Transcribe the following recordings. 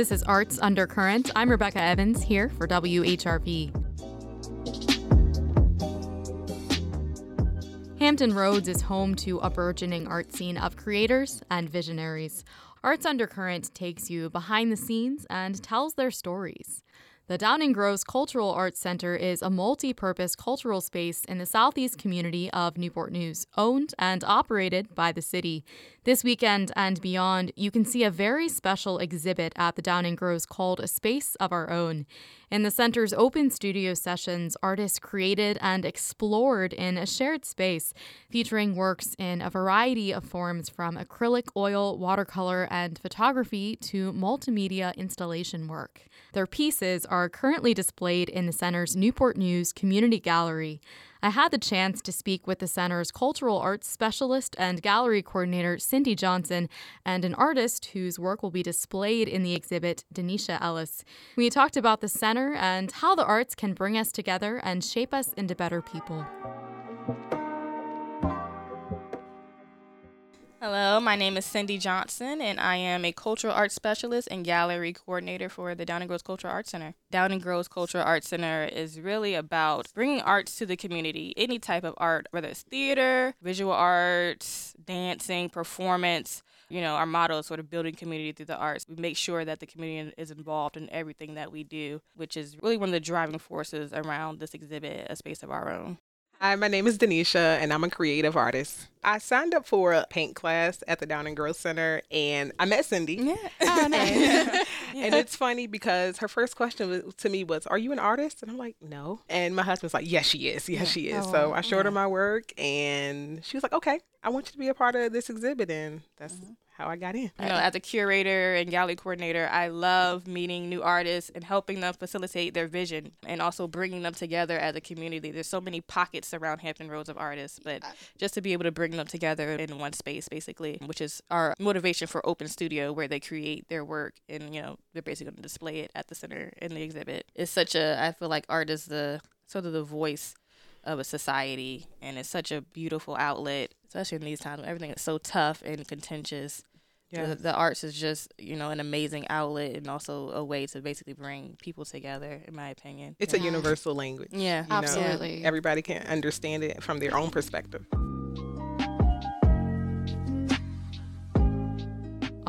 This is Arts Undercurrent. I'm Rebecca Evans here for WHRV. Hampton Roads is home to a burgeoning art scene of creators and visionaries. Arts Undercurrent takes you behind the scenes and tells their stories. The Downing-Gross Cultural Arts Center is a multi purpose cultural space in the southeast community of Newport News, owned and operated by the city. This weekend and beyond, you can see a very special exhibit at the Downing-Gross called A Space of Our Own. In the center's open studio sessions, artists created and explored in a shared space, featuring works in a variety of forms from acrylic, oil, watercolor, and photography to multimedia installation work. Their pieces are currently displayed in the center's Newport News Community Gallery. I had the chance to speak with the center's cultural arts specialist and gallery coordinator, Cindy Johnson, and an artist whose work will be displayed in the exhibit, Dinisha Ellis. We talked about the center and how the arts can bring us together and shape us into better people. Hello, my name is Cindy Johnson, and I am a cultural arts specialist and gallery coordinator for the Downing-Gross Cultural Arts Center. Downing-Gross Cultural Arts Center is really about bringing arts to the community, any type of art, whether it's theater, visual arts, dancing, performance. You know, our motto is sort of building community through the arts. We make sure that the community is involved in everything that we do, which is really one of the driving forces around this exhibit, A Space of Our Own. Hi, my name is Dinisha, and I'm a creative artist. I signed up for a paint class at the Downing-Gross Center, and I met Cindy. Yeah. Oh, nice. and it's funny because her first question to me was, "Are you an artist?" And I'm like, "No." And my husband's like, "Yes, she is. Yes, she is." Oh, so I showed yeah. her my work, and she was like, "Okay, I want you to be a part of this exhibit," and that's mm-hmm how I got in. You know, as a curator and gallery coordinator, I love meeting new artists and helping them facilitate their vision and also bringing them together as a community. There's so many pockets around Hampton Roads of artists, but just to be able to bring them together in one space, basically, which is our motivation for Open Studio, where they create their work and, you know, they're basically going to display it at the center in the exhibit. It's such a, I feel like art is the sort of the voice of a society and it's such a beautiful outlet especially in these times. When everything is so tough and contentious. Yeah. The, the, arts is just you know an amazing outlet and also a way to basically bring people together in my opinion. It's yeah. a universal language yeah. you absolutely. Know, everybody can understand it from their own perspective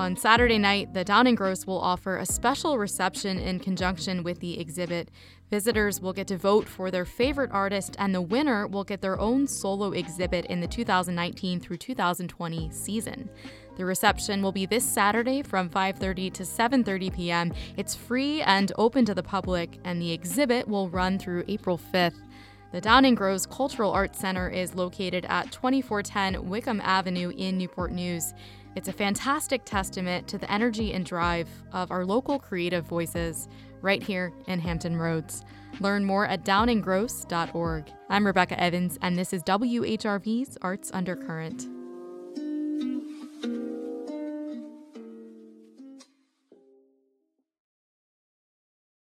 On Saturday night, the Downing-Gross will offer a special reception in conjunction with the exhibit. Visitors will get to vote for their favorite artist, and the winner will get their own solo exhibit in the 2019 through 2020 season. The reception will be this Saturday from 5:30 to 7:30 p.m. It's free and open to the public, and the exhibit will run through April 5th. The Downing-Gross Cultural Arts Center is located at 2410 Wickham Avenue in Newport News. It's a fantastic testament to the energy and drive of our local creative voices right here in Hampton Roads. Learn more at downinggross.org. I'm Rebecca Evans, and this is WHRV's Arts Undercurrent.